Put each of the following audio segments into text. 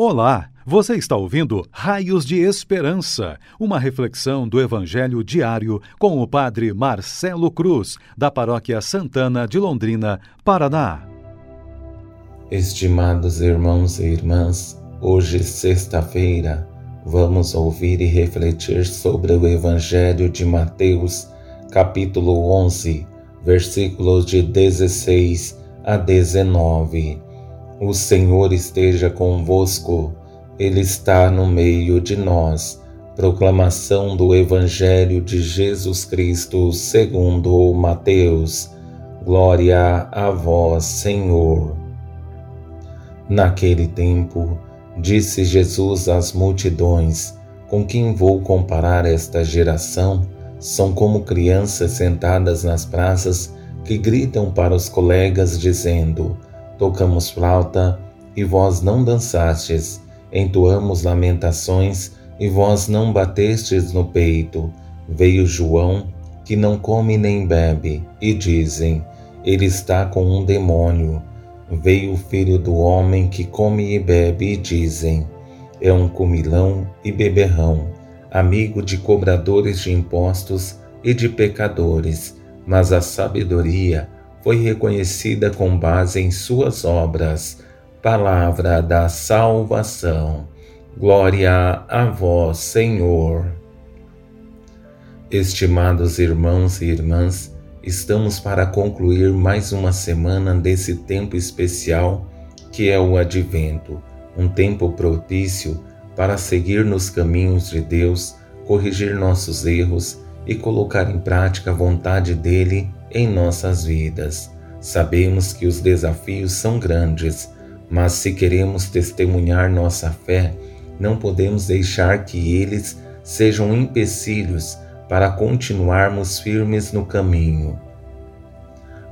Olá, você está ouvindo Raios de Esperança, uma reflexão do Evangelho diário com o Padre Marcelo Cruz, da Paróquia Santana de Londrina, Paraná. Estimados irmãos e irmãs, hoje, sexta-feira, vamos ouvir e refletir sobre o Evangelho de Mateus, capítulo 11, versículos de 16 a 19 o Senhor esteja convosco, Ele está no meio de nós. Proclamação do Evangelho de Jesus Cristo segundo Mateus. Glória a vós, Senhor. Naquele tempo, disse Jesus às multidões: Com quem vou comparar esta geração? São como crianças sentadas nas praças que gritam para os colegas, dizendo: tocamos flauta e vós não dançastes, entoamos lamentações e vós não batestes no peito. Veio João, que não come nem bebe, e dizem: Ele está com um demônio. Veio o filho do homem que come e bebe, e dizem: É um comilão e beberrão, amigo de cobradores de impostos e de pecadores, mas a sabedoria foi reconhecida com base em suas obras. Palavra da salvação. Glória a vós, Senhor. Estimados irmãos e irmãs, estamos para concluir mais uma semana desse tempo especial que é o Advento, um tempo propício para seguir nos caminhos de Deus, corrigir nossos erros e colocar em prática a vontade dele em nossas vidas. Sabemos que os desafios são grandes, mas se queremos testemunhar nossa fé, não podemos deixar que eles sejam empecilhos para continuarmos firmes no caminho.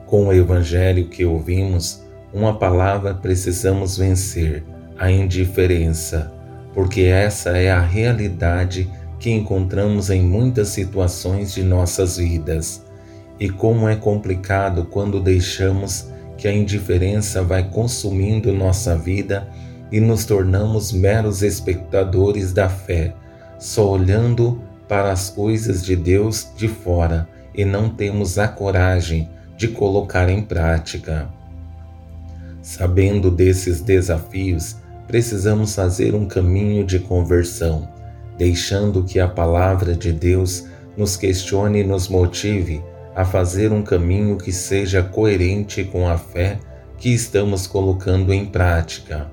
Com o Evangelho que ouvimos, uma palavra precisamos vencer: a indiferença, porque essa é a realidade que encontramos em muitas situações de nossas vidas. E como é complicado quando deixamos que a indiferença vai consumindo nossa vida e nos tornamos meros espectadores da fé, só olhando para as coisas de Deus de fora e não temos a coragem de colocar em prática. Sabendo desses desafios, precisamos fazer um caminho de conversão, deixando que a palavra de Deus nos questione e nos motive a fazer um caminho que seja coerente com a fé que estamos colocando em prática.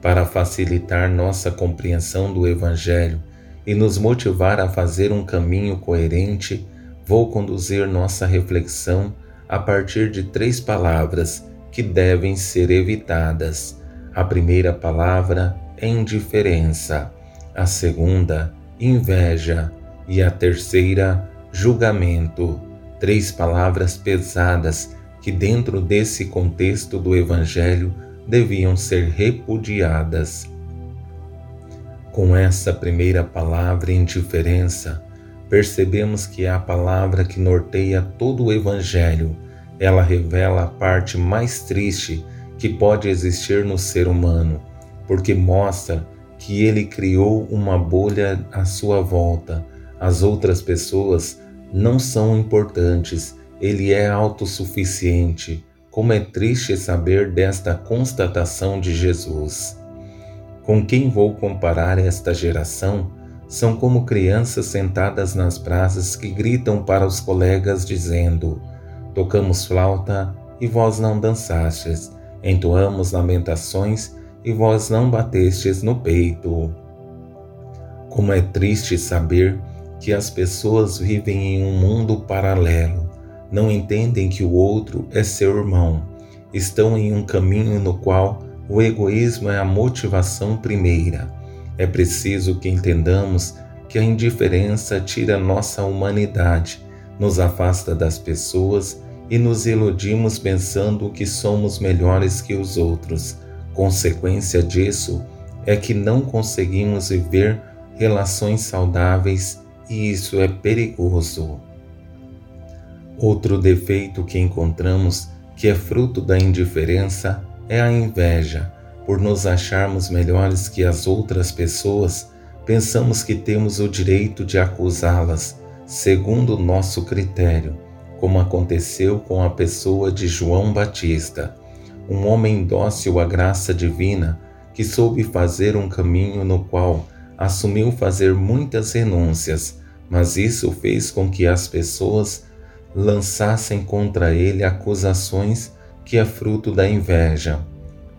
Para facilitar nossa compreensão do Evangelho e nos motivar a fazer um caminho coerente, vou conduzir nossa reflexão a partir de três palavras que devem ser evitadas. A primeira palavra é indiferença, a segunda, inveja e a terceira, julgamento três palavras pesadas que, dentro desse contexto do Evangelho, deviam ser repudiadas. Com essa primeira palavra, indiferença, percebemos que é a palavra que norteia todo o Evangelho. Ela revela a parte mais triste que pode existir no ser humano, porque mostra que ele criou uma bolha à sua volta. As outras pessoas não são importantes, ele é autossuficiente. Como é triste saber desta constatação de Jesus. Com quem vou comparar esta geração? São como crianças sentadas nas praças que gritam para os colegas dizendo: Tocamos flauta e vós não dançastes, entoamos lamentações e vós não batestes no peito. Como é triste saber que as pessoas vivem em um mundo paralelo, não entendem que o outro é seu irmão, estão em um caminho no qual o egoísmo é a motivação primeira. É preciso que entendamos que a indiferença tira nossa humanidade, nos afasta das pessoas e nos iludimos pensando que somos melhores que os outros. Consequência disso é que não conseguimos viver relações saudáveis e isso é perigoso. Outro defeito que encontramos, que é fruto da indiferença, é a inveja. por nos acharmos melhores que as outras pessoas, pensamos que temos o direito de acusá-las segundo nosso critério, como aconteceu com a pessoa de João Batista, um homem dócil à graça divina que soube fazer um caminho no qual assumiu fazer muitas renúncias, mas isso fez com que as pessoas lançassem contra ele acusações que é fruto da inveja.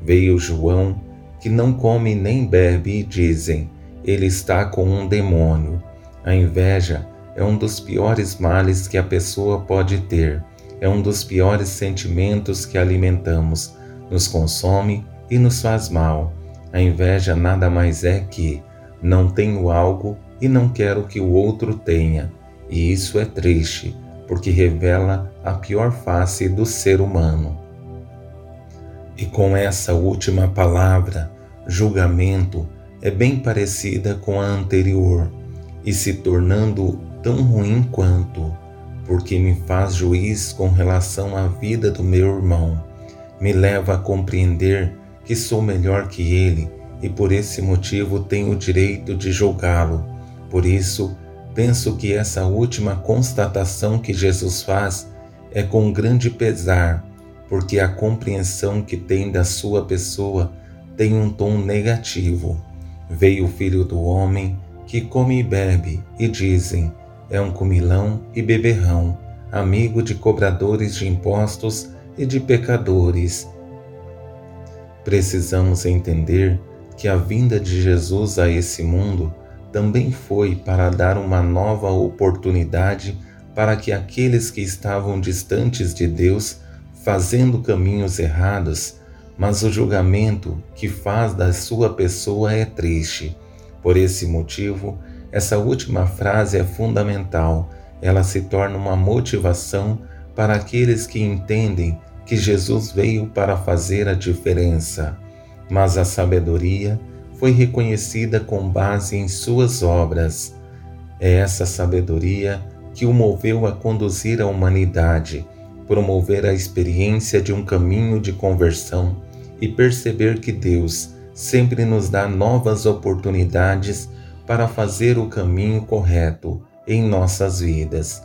Veio João, que não come nem bebe, e dizem: ele está com um demônio. A inveja é um dos piores males que a pessoa pode ter, é um dos piores sentimentos que alimentamos, nos consome e nos faz mal. A inveja nada mais é que não tenho algo e não quero que o outro tenha, e isso é triste, porque revela a pior face do ser humano. E com essa última palavra, julgamento, é bem parecida com a anterior e se tornando tão ruim quanto, porque me faz juiz com relação à vida do meu irmão, me leva a compreender que sou melhor que ele e por esse motivo tenho o direito de julgá-lo. Por isso, penso que essa última constatação que Jesus faz é com grande pesar, porque a compreensão que tem da sua pessoa tem um tom negativo. Veio o filho do homem que come e bebe, e dizem: é um comilão e beberrão, amigo de cobradores de impostos e de pecadores. Precisamos entender que a vinda de Jesus a esse mundo também foi para dar uma nova oportunidade para que aqueles que estavam distantes de Deus, fazendo caminhos errados, mas o julgamento que faz da sua pessoa é triste. Por esse motivo, essa última frase é fundamental. Ela se torna uma motivação para aqueles que entendem que Jesus veio para fazer a diferença. Mas a sabedoria foi reconhecida com base em suas obras. É essa sabedoria que o moveu a conduzir a humanidade, promover a experiência de um caminho de conversão e perceber que Deus sempre nos dá novas oportunidades para fazer o caminho correto em nossas vidas.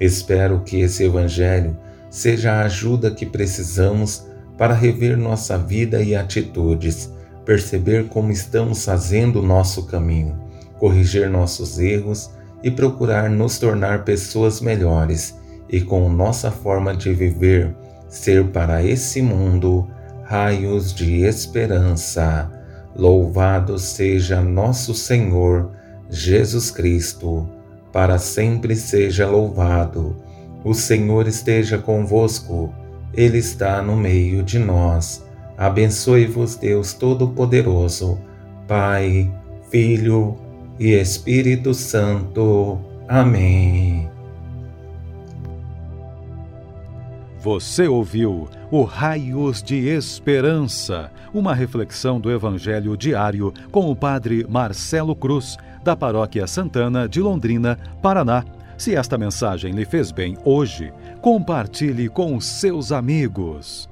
Espero que esse Evangelho seja a ajuda que precisamos para rever nossa vida e atitudes, perceber como estamos fazendo o nosso caminho, corrigir nossos erros e procurar nos tornar pessoas melhores e com nossa forma de viver ser para esse mundo raios de esperança. Louvado seja nosso Senhor Jesus Cristo, para sempre seja louvado. O Senhor esteja convosco, Ele está no meio de nós. Abençoe-vos, Deus Todo-Poderoso, Pai, Filho e Espírito Santo. Amém. Você ouviu o Raios de Esperança, uma reflexão do Evangelho diário com o Padre Marcelo Cruz, da Paróquia Santana de Londrina, Paraná. Se esta mensagem lhe fez bem hoje, compartilhe com seus amigos.